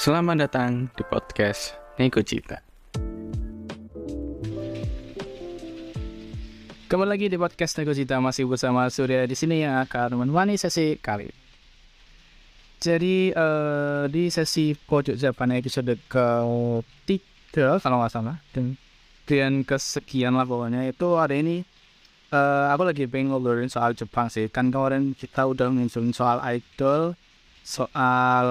Selamat datang di podcast Nego Cita. Kembali lagi di podcast Nego Cita masih bersama Surya di sini yang akan menemani sesi kali. Jadi eh, di sesi pojok Japan episode ketiga kalau nggak salah dan dan kesekian lah pokoknya itu hari ini eh, aku lagi pengen ngobrolin soal Jepang sih kan kemarin kita udah ngobrolin soal idol soal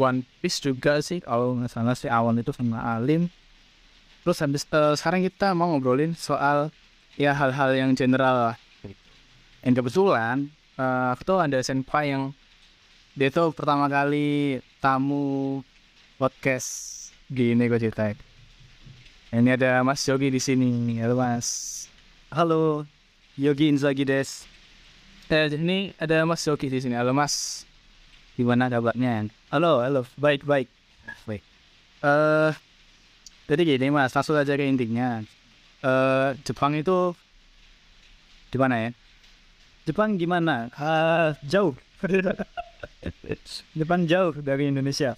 One Piece juga sih kalau nggak salah sih Awan itu sama Alim. Terus habis eh, sekarang kita mau ngobrolin soal ya hal-hal yang general lah. Dan kebetulan tuh ada senpai yang dia tuh pertama kali tamu podcast gini gue ceritain. Ini ada Mas Yogi di sini. Halo Mas. Halo Yogi Inzaghi des. Eh, ini ada Mas Yogi di sini. Halo Mas gimana kabarnya halo halo. Baik baik. Baik. Eh jadi gini mas. Langsung aja ke intinya. Eh Jepang itu di mana ya? Jepang gimana? Ah, jauh. Jepang jauh dari Indonesia.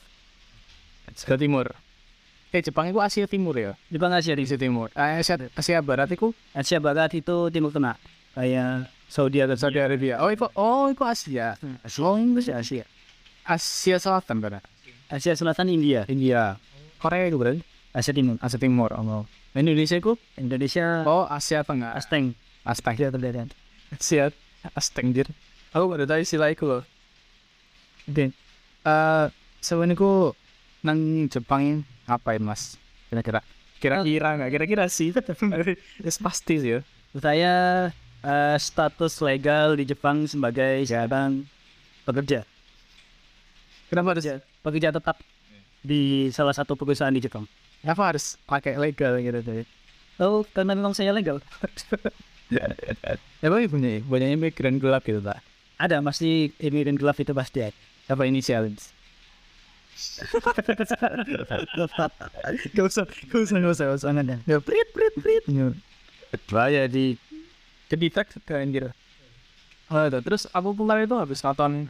Ke timur. Eh Jepang itu Asia Timur ya? Jepang Asia di Asia Timur. Ah, Asia Asia Barat itu? Asia Barat itu Timur Tengah. Kayak Saudi Arabia. Saudi Arabia. Oh itu oh itu Asia. Oh, itu sih Asia. Asia Selatan berarti Asia Selatan India, India Korea itu berarti Asia Timur. Asia Timur oh Indonesia itu Indonesia oh Asia Tengah Asteng. Aspek Asia Tenggara. Siap, astengdir. Aku baru tahu istilah itu loh. Oke. Eh, sebenarnya ku nang Jepang ngapain mas? Kira-kira? Kira-kira nggak? Kira-kira sih. Yes, pasti sih ya. Saya eh, status legal di Jepang sebagai seorang pekerja. Kenapa harus? Pekerja tetap di salah satu perusahaan di Jepang. Kenapa harus pakai legal gitu tadi? Oh, karena memang saya legal. Ya bang punya banyak imigran gelap gitu tak? Ada, masih imigran gelap itu pasti ada. Apa inisialin? Gak usah, gak usah, gak usah, gak usah ada. Ya prit prit prit. Bahaya di kedetek kan gitu. Oh, itu. terus aku kemarin itu habis nonton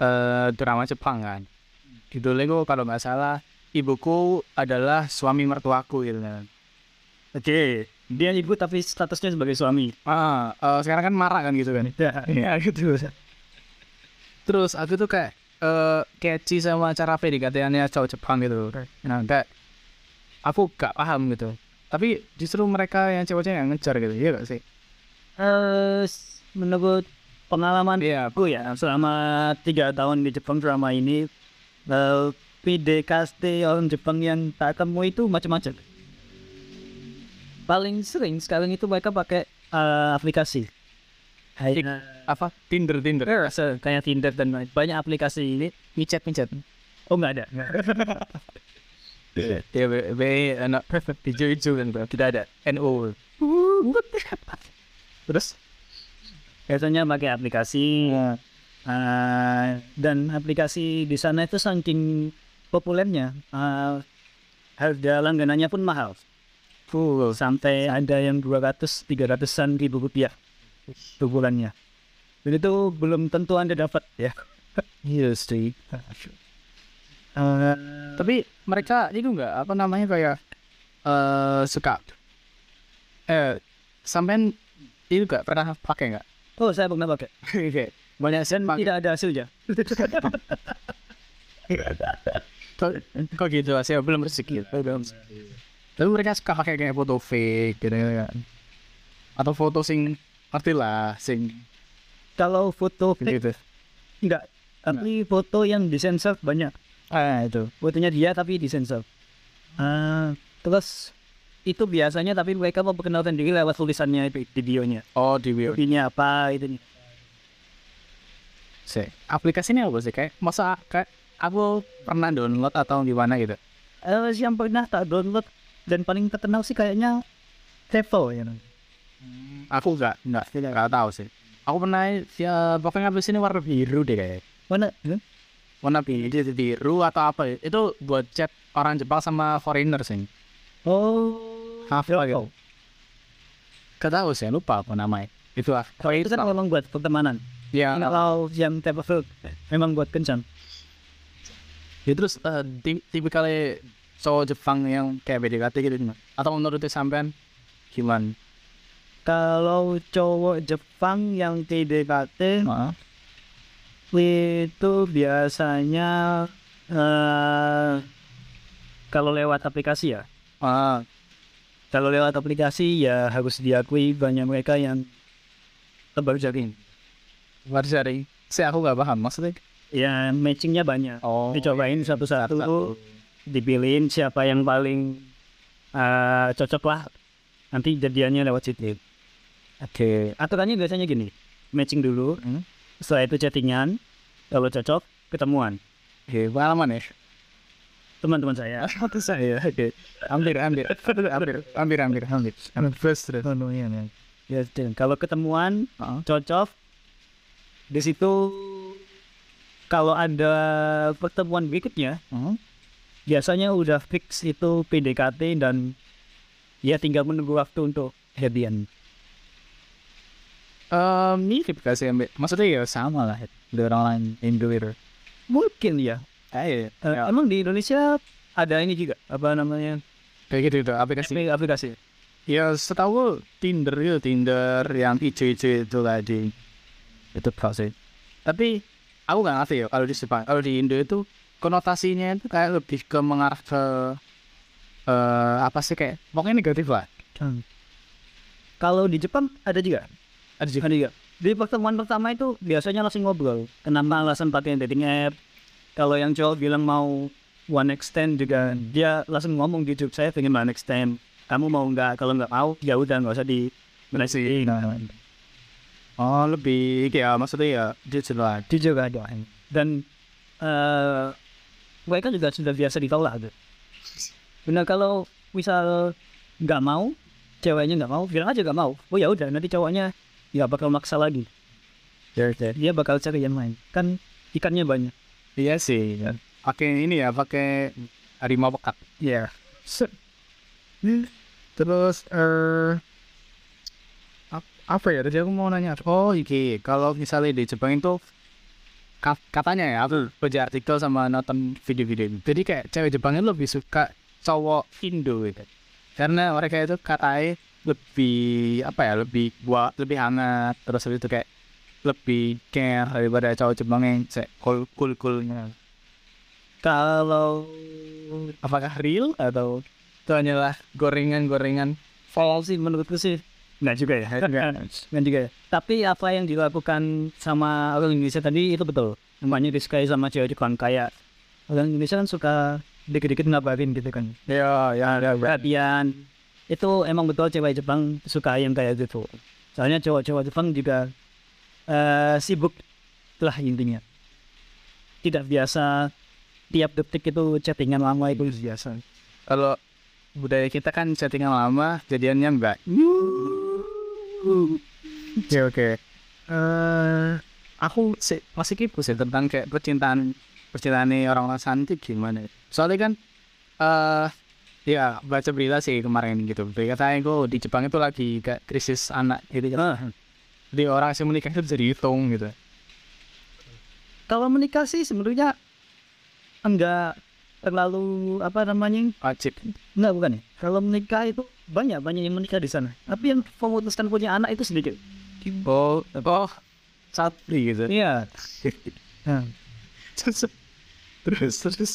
eh drama Jepang kan. Judulnya itu kalau nggak salah ibuku adalah suami mertuaku gitu kan. Oke, dia ibu tapi statusnya sebagai suami. Ah, eh, sekarang kan marah kan gitu kan. Iya gitu. Terus aku tuh kayak eh catchy sama cara PDKT-nya cowok Jepang gitu. Nah, kayak aku gak paham gitu. Tapi justru mereka yang cewek-cewek yang ngejar gitu, iya gak sih? Eh, s- menurut pengalaman Iya, aku ya selama tiga tahun di Jepang selama ini eh, PDKT orang Jepang yang tak ketemu itu macam-macam. Paling sering sekarang itu mereka pakai eh, aplikasi. Ik- Kayak apa? Tinder, Tinder. eh, se- kayak Tinder dan lain- banyak aplikasi ini. Micet, micet. Oh nggak ada. Ya, B, anak hijau-hijau kan, bro. Tidak ada. NO. Terus? Biasanya pakai aplikasi eh, dan aplikasi di sana itu saking populernya eh, harga langganannya pun mahal. Full. sampai ada yang 200 300-an ribu rupiah per bulannya. Dan itu belum tentu Anda dapat ya. Iya sih. Eh, Tapi mereka itu enggak apa namanya kayak eh suka eh sampean itu enggak pernah pakai enggak? Oh, saya pernah pakai. Oke. Banyak sen tidak ada hasilnya. Kok, kok gitu saya belum rezeki. Belum. Tapi mereka suka pakai kayak foto fake gitu kan. Atau foto sing ngerti lah sing Kalau foto fake, gitu. enggak. Tapi foto yang disensor banyak. Ah itu. Fotonya dia tapi disensor. Eh, terus itu biasanya tapi mereka memperkenalkan diri lewat tulisannya itu videonya. Oh di video. Ini apa itu. sih aplikasi ini apa sih kayak masa kayak aku pernah download atau gimana gitu Eh, yang pernah tak download dan paling terkenal sih kayaknya Travel ya. aku nggak nggak nggak tahu sih aku pernah ya pokoknya aplikasi ini warna biru deh kayak Mana? Huh? warna biru biru atau apa ya. itu buat chat orang Jepang sama foreigner sih Oh. Apa gitu tahu sih lupa apa namanya itu lah Kalau itu kan memang buat pertemanan. ya Kalau yang Travel memang buat kencan. Ya terus eh, ti- tipikal cowok Jepang yang kayak PDKT gitu gimana? Atau menurut sampean gimana? Kalau cowok Jepang yang PDKT Heeh. itu biasanya eh kalau lewat aplikasi ya. Ah, Kalau lewat aplikasi ya harus diakui banyak mereka yang tebal jaring. cari. Saya aku nggak paham maksudnya. Ya matchingnya banyak. Oh, Dicobain satu-satu, dipilihin siapa yang paling eh, cocok lah. Nanti jadiannya lewat situ. Oke. Aturannya biasanya gini, matching dulu, Hmm. setelah itu chattingan, kalau cocok ketemuan. Oke, pengalaman ya. Teman-teman saya. Satu saya. Oke. Hampir, hampir, hampir, hampir, hampir, hampir. First terus. Ya, dan kalau ketemuan cocok di situ kalau ada pertemuan berikutnya biasanya udah fix itu PDKT dan ya tinggal menunggu waktu untuk gak sih Mbak? Maksudnya ya sama lah. Dari orang lain Indo itu. Mungkin ya. Ah, iya. Eh, Ya, Emang di Indonesia ada ini juga apa namanya Kayak gitu itu aplikasi. aplikasi aplikasi. Ya setahu Tinder itu Tinder yang hijau-hijau itu tadi itu sih. Tapi aku nggak ngerti ya kalau di Jepang, kalau di Indo itu konotasinya itu kayak lebih ke mengarah ke eh apa sih kayak pokoknya negatif lah. Kalau di Jepang ada juga. Ada juga. Ada juga. Di pertemuan pertama itu biasanya langsung ngobrol. Kenapa alasan pakai dating app? Kalau yang cowok bilang mau one stand juga dia langsung ngomong gitu. Saya pengen one stand. Kamu mau nggak? Kalau nggak mau ya udah nggak usah di Sih. Oh lebih kayak maksudnya ya. Itu juga ada. Dan eh mereka juga sudah biasa ditolak tuh. Benar kalau misal nggak mau, ceweknya nggak mau, bilang aja nggak mau. Oh ya udah, nanti cowoknya nggak bakal maksa lagi. Dia bakal cari yang lain. Kan ikannya banyak. Iya sih. Pakai ini ya pakai harimau pekat. Iya. Terus eh ap- apa ya? Tadi aku mau nanya. Oh, iki kalau misalnya di Jepang itu ka- katanya ya aku baca artikel sama nonton video-video. Jadi kayak cewek Jepang itu lebih suka cowok Indo gitu. Karena mereka itu katanya lebih apa ya lebih buat lebih hangat terus habis itu kayak lebih care daripada cowok Jepang yang kayak cool cool coolnya Kalau apakah real atau itu hanyalah gorengan-gorengan kalau sih menurutku sih nggak juga ya. Nggak juga ya. Tapi apa yang dilakukan sama orang Indonesia tadi itu betul. Namanya disukai sama cewek Jepang kayak orang Indonesia kan suka dikit-dikit ngabarin gitu kan. ya ya ya perhatian itu emang betul cewek Jepang suka yang kayak gitu soalnya cowok-cowok Jepang juga eh, sibuk lah intinya. Tidak biasa tiap detik itu chattingan lama itu. Biasa. Kalau budaya kita kan settingan lama jadiannya enggak. Oke oke. Eh aku sih masih kipu sih tentang kayak percintaan percintaan orang-orang cantik gimana? Ya. soalnya kan eh ya baca berita sih kemarin gitu. Berita kok di Jepang itu lagi kayak krisis anak gitu Ah, jadi orang yang menikah itu bisa dihitung gitu. Kalau menikah sih sebenarnya enggak terlalu apa namanya wajib. enggak bukan ya? Kalau menikah itu banyak banyak yang menikah di sana. Tapi yang memutuskan punya anak itu sedikit. Oh oh satri gitu. Iya. Nah, terus terus terus.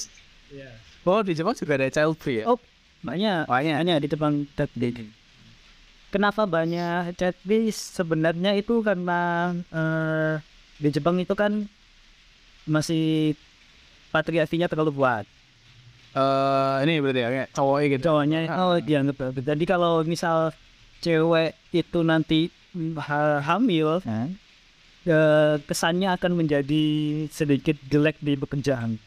Oh di Jepang juga ada child free ya? Oh, banyak. Banyak. banyak di depan chatbase kenapa banyak chatbase sebenarnya itu karena eh, di Jepang itu kan masih patriarkinya terlalu kuat eh ini berarti ya kayak cowoknya gitu. Cowoknya oh dianggap bagus. jadi kalau misal cewek itu nanti ha- hamil eh, kesannya akan menjadi sedikit jelek di pekerjaan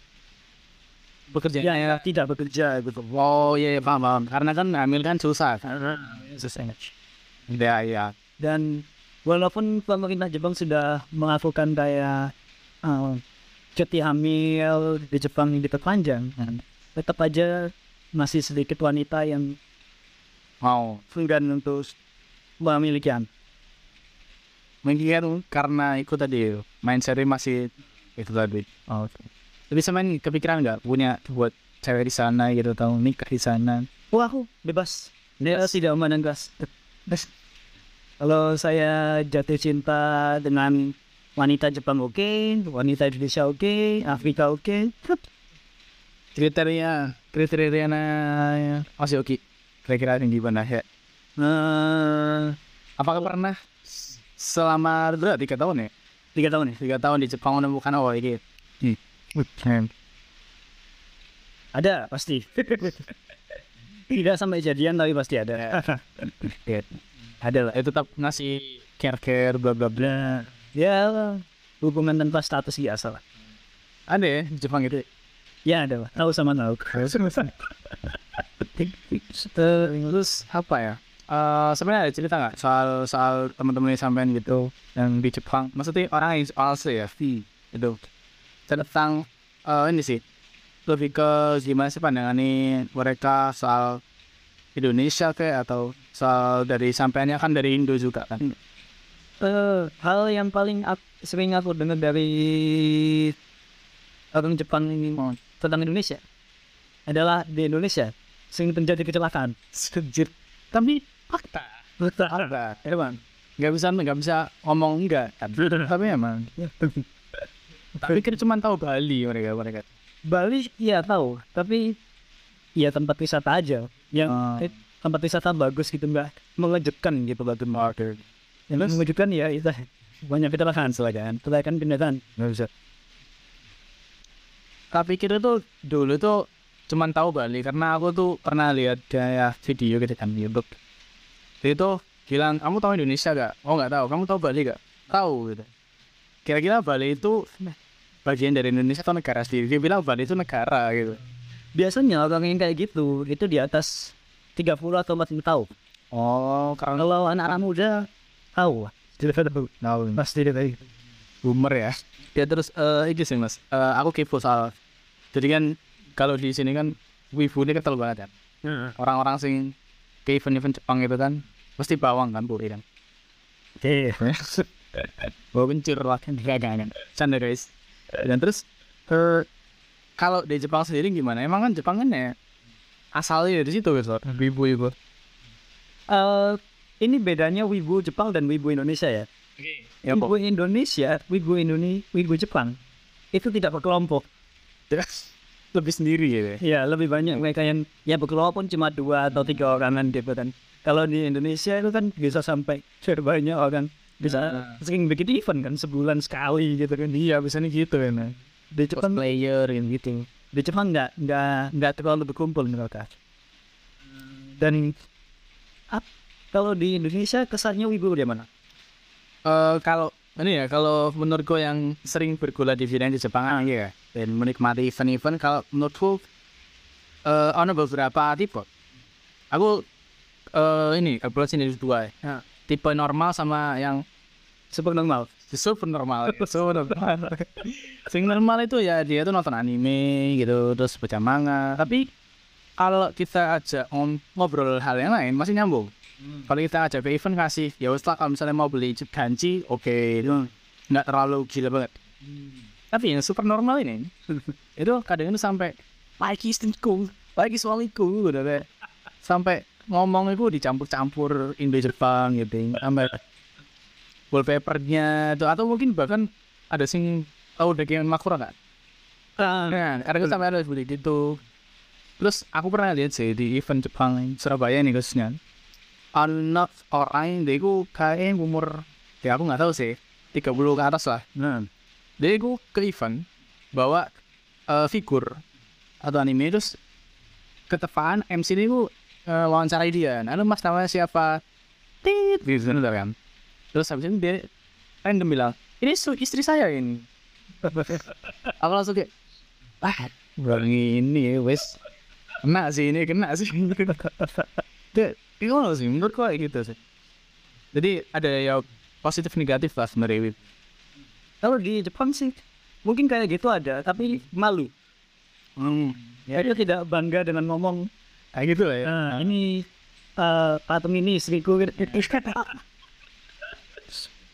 bekerja? Ya, ya tidak bekerja gitu. Oh iya, iya paham paham. Karena kan hamil kan susah karena susah ya ya dan walaupun pemerintah Jepang sudah melakukan kayak uh, cuti hamil di Jepang yang diperpanjang tetap aja masih sedikit wanita yang mau enggan untuk memiliki anak. Mungkin kan karena itu tadi mindsetnya masih itu tadi. Oh, Tapi ini kepikiran nggak punya buat cewek di sana gitu atau nikah di sana? Wah aku bebas. Dia tidak memandang gas. Kalau saya jatuh cinta dengan wanita Jepang oke, wanita Indonesia oke, Afrika oke. Kriteria kriteria masih oke. Kira-kira yang gimana ya? Eh, Apakah pernah selama berapa tiga tahun ya? tiga tahun ya. Tiga tahun di Jepang menemukan oh ini. Hmm. Ada pasti. tidak sampai jadian tapi pasti ada. Ya, ada lah. Itu tetap ngasih care care bla bla bla. ya hubungan tanpa status biasa lah. Ada ya di Jepang itu. Ya ada lah. Tahu sama tahu. Terus apa ya? Eh sebenarnya ada cerita nggak soal soal teman-teman yang sampean gitu yang di Jepang? Maksudnya orang yang also ya, itu tentang eh ini sih lebih ke gimana sih pandangan nih mereka soal Indonesia kayak atau soal dari sampeannya kan dari Indo juga kan? Eh, hal yang paling ak- sering aku dengar dari orang Jepang ini tentang Indonesia adalah di Indonesia sering terjadi kecelakaan. Sejir. Tapi fakta. Fakta. Ya bang. Nggak bisa nggak bisa ngomong enggak kan? Tapi emang. Tapi kan cuma tahu Bali mereka mereka. Bali ya tahu, tapi ya tempat wisata aja yang Ah. eh, tempat wisata bagus gitu nggak mengejutkan gitu batu marker. Yang mengejutkan ya itu banyak kecelakaan kan, kecelakaan kendaraan nggak bisa. Tapi kita tuh dulu tuh cuman tahu Bali karena aku tuh pernah lihat kayak video gitu kan di YouTube. Dia tuh bilang kamu tahu Indonesia gak? Oh nggak tahu. Kamu tahu Bali gak? Tahu gitu. Kira-kira Bali itu bagian dari Indonesia atau negara sendiri? Dia bilang Bali itu negara gitu. Biasanya orang yang kayak gitu itu di atas 30 atau 40 tahun. Oh, karena Kalau anak-anak muda tahu, tidak tahu. tahu Pasti dia gitu. boomer ya. Ya terus eh itu sih mas. Eh, aku kepo soal. Jadi kan kalau di sini kan wibu ini kental banget kan. Orang-orang sing ke event-event Jepang itu kan pasti bawang kan puri kan. Oke. Bawa kencur lah kan. Gak kan. Canda guys. Dan terus kalau di Jepang sendiri gimana? Emang kan Jepang kan ya asalnya dari situ gitu. Wibu itu. Eh, ini bedanya wibu Jepang dan wibu Indonesia ya. Ya wibu Indonesia, wibu Indonesia, wibu Jepang itu tidak berkelompok. lebih sendiri gitu. ya. Ya lebih banyak mereka yang ya berkelompok pun cuma dua atau tiga orangan gitu kan. Kalau di Indonesia itu kan bisa sampai banyak orang bisa Ah. sering bikin event kan sebulan sekali gitu kan. Iya, biasanya gitu kan. Di Jepang Cosplayer gitu. di Jepang nggak nggak nggak terlalu berkumpul mereka. Dan ap, kalau di Indonesia kesannya wibu di mana? Eh kalau ini ya kalau menurutku yang sering bergula di video di Jepang kan ya dan menikmati event-event kalau menurutku eh ada beberapa tipe. Aku eh ini sini ada dua ya. Tipe normal sama yang Super normal. super normal. super normal. Sing normal itu ya dia tuh nonton anime gitu terus baca manga. Tapi kalau kita aja ngom- ngobrol hal yang lain masih nyambung. Kalau kita aja ke event kasih ya wes lah kalau misalnya mau beli ganci oke itu nggak terlalu gila banget. Tapi yang super normal ini itu kadang itu sampai lagi istriku, lagi suamiku udah sampai ngomong itu dicampur-campur Indo Jepang gitu sampai wallpapernya tuh atau mungkin bahkan ada sing tahu udah kayak makura kan? Nah, kadang sampai ada beli gitu. Terus aku pernah lihat sih di event Jepang Surabaya nih khususnya. Anak orang dia itu kayak umur ya aku nggak tahu sih 30 ke atas lah. Nah, Dia itu ke event bawa eh, figur atau anime terus ketepaan MC ini ku eh, wawancarai dia. Lu mas namanya siapa? Tit, gitu kan. Terus habis itu dia random bilang, ini su istri saya ini. aku langsung kayak, ah, orang ini wes kena sih ini kena sih. Itu loh sih, menurut kayak gitu sih. Jadi ada ya positif negatif lah sebenarnya. Kalau di Jepang sih mungkin kayak gitu ada, tapi malu. Hmm, Ya, dia tidak bangga dengan ngomong, kayak gitu lah ya. nah, ini eh, patung ini istriku.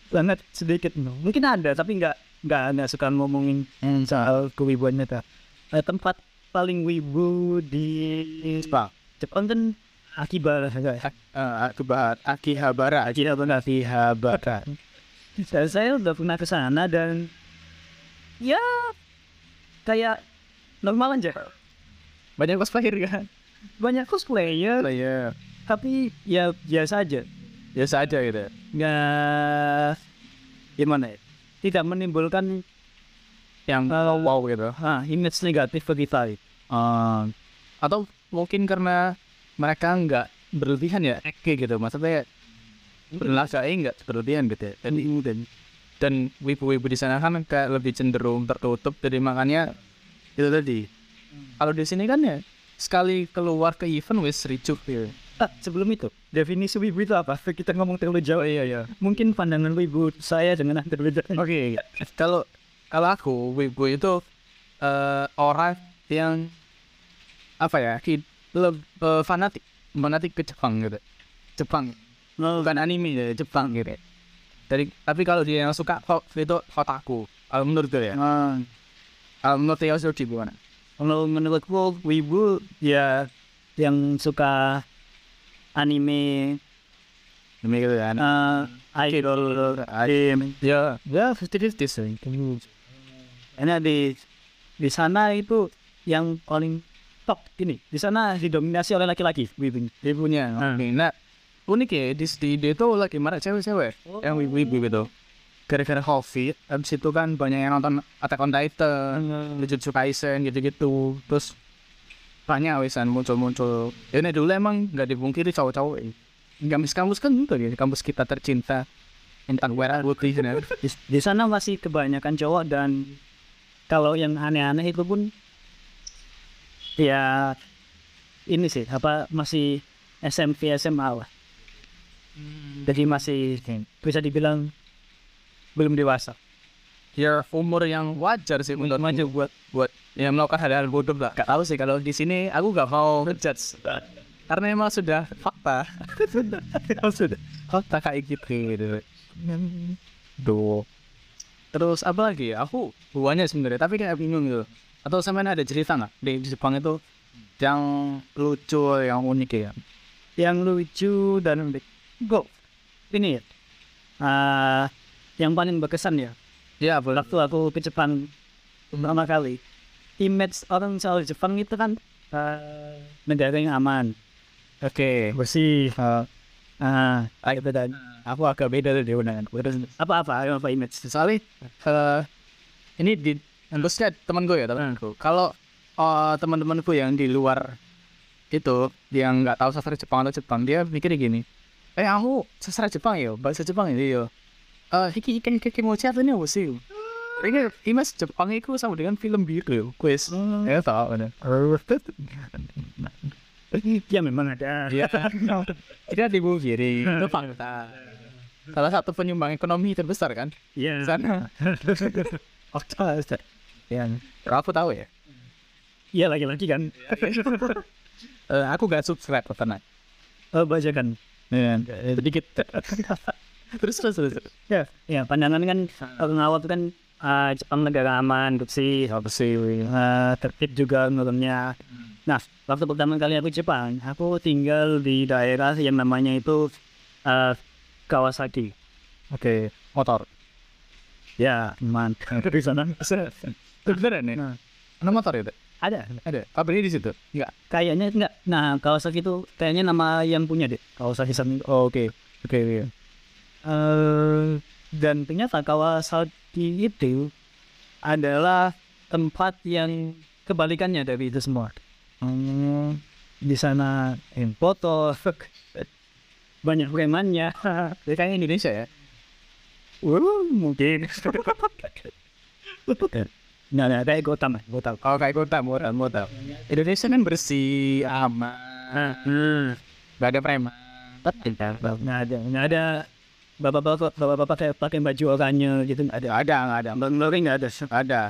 Banget sedikit. Mungkin ada, tapi nggak nggak nggak suka ngomongin soal kewibuan itu. Eh, tempat paling wibu di Jepang. Jepang kan Akihabara enggak ya? Ak- eh, Akihabara, Akihabara, Akihabara. Akihabara. Saya, saya udah pernah ke sana dan ya kayak normal aja. Banyak cosplayer kan? Banyak cosplayer, Player. tapi ya biasa aja. Biasa aja gitu. Nggak gimana ya? Tidak menimbulkan Yang Eh, wow gitu. ah, image negatif ke kita. Eh, atau mungkin karena mereka nggak berlebihan ya, eke gitu. Maksudnya berlagaknya nggak berlebihan gitu ya. Jadi dan dan wibu-wibu di sana kan kayak lebih cenderung tertutup. Jadi makanya itu tadi. Kalau di sini kan ya sekali keluar ke event wis ricuh ya. Ah, sebelum itu, definisi wibu itu apa? Kita ngomong terlalu jauh. Iya, iya. Mungkin pandangan wibu saya dengan Anda berbeda. Oke, kalau kalau aku wibu itu eh, orang yang apa ya, ki- le- eh, fanatik, fanatik ke Jepang gitu. Jepang, bukan anime ya, Jepang gitu. Dari tapi kalau dia yang suka itu otaku. Kalau menurut gue ya, Ah, kalau menurut Sudi gimana? Kalau menurutku wibu ya yang suka anime Demi gitu ya. uh, idol anime Ya, ya fifty fifty sih. Karena di di sana itu yang paling top ini di sana didominasi oleh laki-laki wibu Ibunya, Ah. oke. Nah, unik ya di di itu lagi marah cewek-cewek Oh. yang wibu-wibu gitu. Gara-gara covid, abis itu kan banyak yang nonton Attack on Titan, Jujutsu Kaisen gitu-gitu. Terus banyak wisan muncul-muncul. Ya ini dulu emang nggak dipungkiri cowok-cowok. ini. Kampus-kampus kan gitu ya, kampus kita tercinta. Tentang Wera Putri gitu ya. di, di sana masih kebanyakan cowok dan kalau yang aneh-aneh itu pun ya ini sih apa masih SMP SMA lah jadi masih bisa dibilang belum dewasa Ya umur yang wajar sih menurut aja buat buat ya melakukan hal-hal bodoh lah. Gak tahu sih kalau di sini aku gak mau ngejudge karena emang sudah fakta. sudah fakta kayak gitu gitu. Duh. Terus apa lagi ya? Aku buahnya sebenarnya tapi kayak bingung gitu. Atau sampean ada cerita nggak di, Jepang itu yang lucu, yang unik ya? yang lucu dan unik go ini ya ah, yang paling berkesan ya Ya waktu aku ke Jepang pertama kali image orang soal Jepang itu kan eh, negara yang aman Oke. bersih ah kayak gitu dan Aku agak beda dari undangan. apa apa apa image Soalnya eh, ini di harusnya teman gue ya temanku. Kalau eh, teman-temanku yang di luar itu yang nggak tahu sastra Jepang atau Jepang dia mikirnya gini. Eh aku sastra Jepang ya, bahasa Jepang ini yo. Eh hiki ikan chat ini apa sih? Ini image Jepang itu sama dengan film biru, quiz. Ya tau ada. ya memang ada Iya. Kita di kiri itu fakta. Salah satu penyumbang ekonomi terbesar kan ya di sana. Fakta. Yang aku tahu ya. iya lagi-lagi kan Eh, aku gak subscribe oh baca kan Ya, sedikit. Terus terus terus. ya ya pandangan kan awal itu kan ah, Jepang negara aman bersih Apa sih? eh, tertib juga menurutnya. Nah, waktu pertama kali aku Jepang, aku tinggal di daerah yang namanya itu eh, Kawasaki. Oke, motor. Ya, man. di sana Beneran ya? Nah. Ada motor ya? Dek? ada. Ada. Pabriknya di situ? Enggak. Kayaknya enggak. Nah, Kawasaki itu kayaknya nama yang punya deh. Kawasaki San. Oh, Oke. Oke, Eh, dan ternyata Kawasaki itu adalah tempat yang kebalikannya dari itu semua. Hmm, di sana yang foto banyak premannya. Kayaknya Indonesia ya? Uh, mungkin. Nah, nah, kayak Gotham, Gotham. Oh, kayak kota, motor, motor. Indonesia kan bersih, aman. Hmm. Gak ada preman. Nggak ada, nggak ada bapak-bapak, bapak-bapak kayak pakai baju oranye gitu nggak ada. Ada, nggak ada. Lori nggak ada. Ada.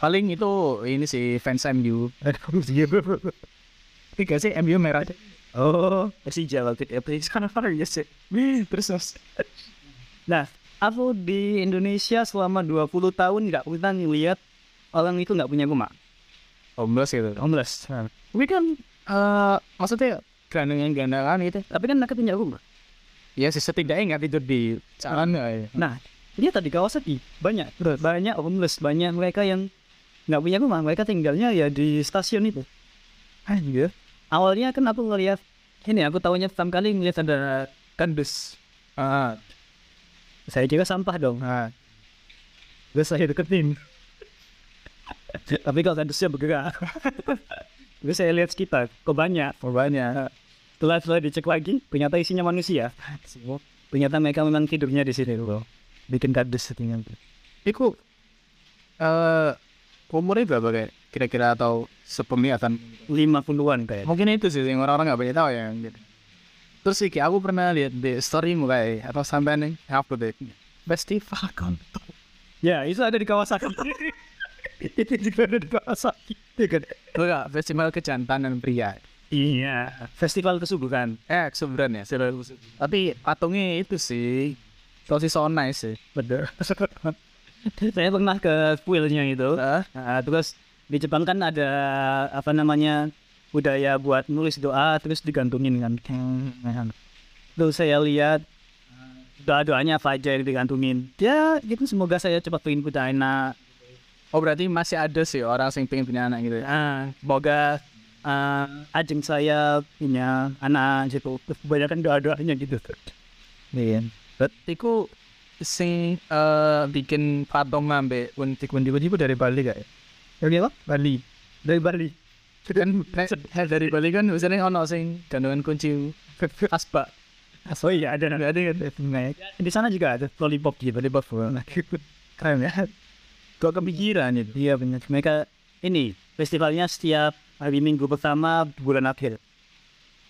Paling itu ini sih fans MU. Tiga sih MU merah. Oh, Persija waktu itu. Persija kan apa ya sih? Terus terus. Nah, aku di Indonesia selama 20 tahun nggak pernah ngeliat orang itu nggak punya rumah homeless gitu homeless tapi kan eh maksudnya gelandangan gelandangan gitu tapi kan mereka punya rumah ya sih setidaknya nggak tidur di jalan ya. Nah dia tadi Kawasaki banyak banyak homeless banyak mereka yang nggak punya rumah. Mereka tinggalnya ya di stasiun itu. Anjir. Awalnya kan aku ngeliat ini aku tahunya pertama kali ngeliat ada kardus ah. Saya kira sampah dong. Ah. Terus saya deketin. Tapi kalau kardusnya bergerak? Terus saya lihat sekitar kok banyak? Banyak setelah setelah dicek lagi ternyata isinya manusia. Ternyata mereka memang tidurnya di sini loh bikin kardus settingan. Iku eh umurnya berapa kayak kira-kira atau sepenglihatan lima puluhan kayak. Mungkin itu sih yang orang-orang nggak banyak tahu ya gitu. terus sih aku pernah lihat di story kayak atau sampai nih apa deh festival kontol ya itu ada di Kawasaki. Itu juga ada di Kawasaki. Iya kan? enggak festival kejantanan pria iya. Festival kesuburan. Eh kesuburan ya? Festival kesuburan. tapi patungnya itu sih kalau sih so nice sih. Bener. Saya pernah ke kuilnya itu. Hah? Nah, terus di Jepang kan ada apa namanya budaya buat nulis doa terus digantungin kan. Terus saya lihat doa doanya apa aja yang digantungin. Ya gitu semoga saya cepat pengen punya anak oh berarti masih ada sih orang yang pengen punya anak gitu ya? Ah semoga ah, ajeng saya punya anak gitu kebanyakan doa doanya gitu iya. Berarti ku sing eh bikin patung ngambil untik undi undi dari Bali gak ya? Dari apa? Bali. Dari Bali. Kan nek- dari Bali kan biasanya ono sing gantungan kunci asbak. Oh iya ada. Ada ada kan? Di sana juga ada lollipop gitu. Bali Buffalo keren ya. Gua kepikiran itu. Iya benar. Mereka ini festivalnya setiap hari Minggu pertama bulan akhir.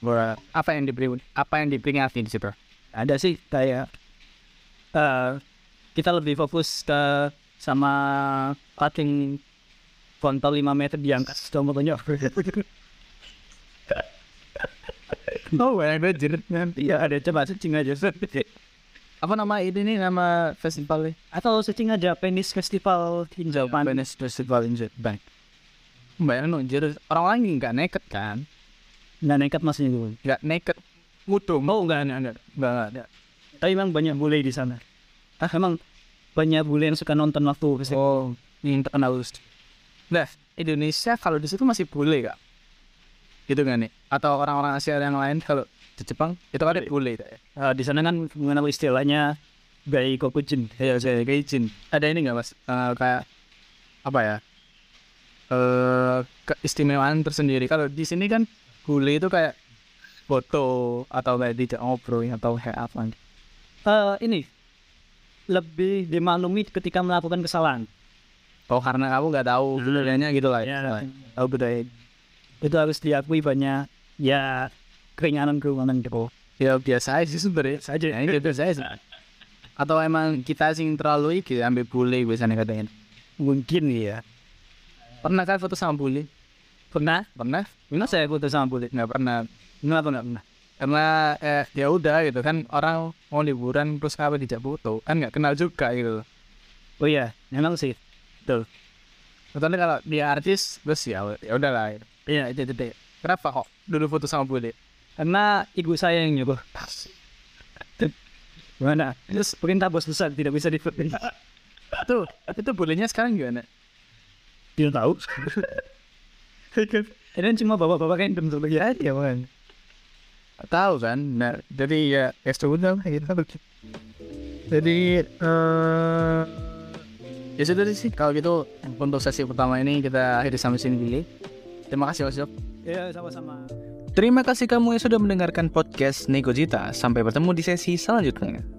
Wah, apa yang diberi apa yang diperingati di situ Ada sih kayak eh kita lebih fokus ke sama pating frontal 5 meter diangkat motornya. oh banyak banget Iya ada coba searching aja. apa nama ini nih nama festivalnya Atau searching aja penis festival panas. Venice Festival in Bank Bayangin jadi orang lain nggak nekat kan? Nggak nekat masnya itu. Nggak nekat ngudung. Oh. Nggak nggak ada. Tapi emang banyak bule di sana. Ah emang banyak bule yang suka nonton waktu festival. Oh, ini terkenal Nah, Indonesia kalau di situ masih boleh kak? Gitu kan nih? Atau orang-orang Asia yang lain kalau di Jepang itu ada tak ya? Eh, di sana kan mengenal istilahnya gai kokujin. Ya, saya kayak izin. Ada ini nggak mas? Eh, kayak apa ya? Eh, keistimewaan tersendiri. Kalau di sini kan boleh itu kayak foto atau kayak tidak ngobrol atau kayak apa? Eh, ini lebih dimaklumi ketika melakukan kesalahan. Oh karena kamu nggak tahu budayanya gitu lah. Ya. Tahu budaya. Itu harus diakui banyak ya keringanan keringanan gitu. Ya biasa aja sih sebenarnya. Saja. Ya, ini biasa aja. Atau emang kita sing terlalu iki ambil bule biasanya katanya. Mungkin ya. Pernah kan foto sama bule? Pernah? Pernah? Pernah saya foto sama bule. Nggak pernah. Nggak pernah? Karena eh ya udah gitu kan orang mau liburan terus kenapa tidak foto kan nggak kenal juga gitu. Oh iya, memang sih. Betul. Kecuali kalau dia artis terus ya ya udahlah. Iya, itu, itu. Kenapa kok dulu foto sama bule? Karena ibu saya yang nyuruh. Gimana? Terus perintah bos besar tidak bisa di Tuh, itu bulenya sekarang gimana? Tidak tahu. Ini kan cuma bapak-bapak yang bentuk lagi aja kan. Tahu kan nah, jadi ya ya lah, gitu jadi eh ya sudah sih kalau gitu untuk sesi pertama ini kita akhiri sampai sini dulu terima kasih Mas Yop. Iya, sama-sama. terima kasih kamu yang sudah mendengarkan podcast Nego Jita sampai bertemu di sesi selanjutnya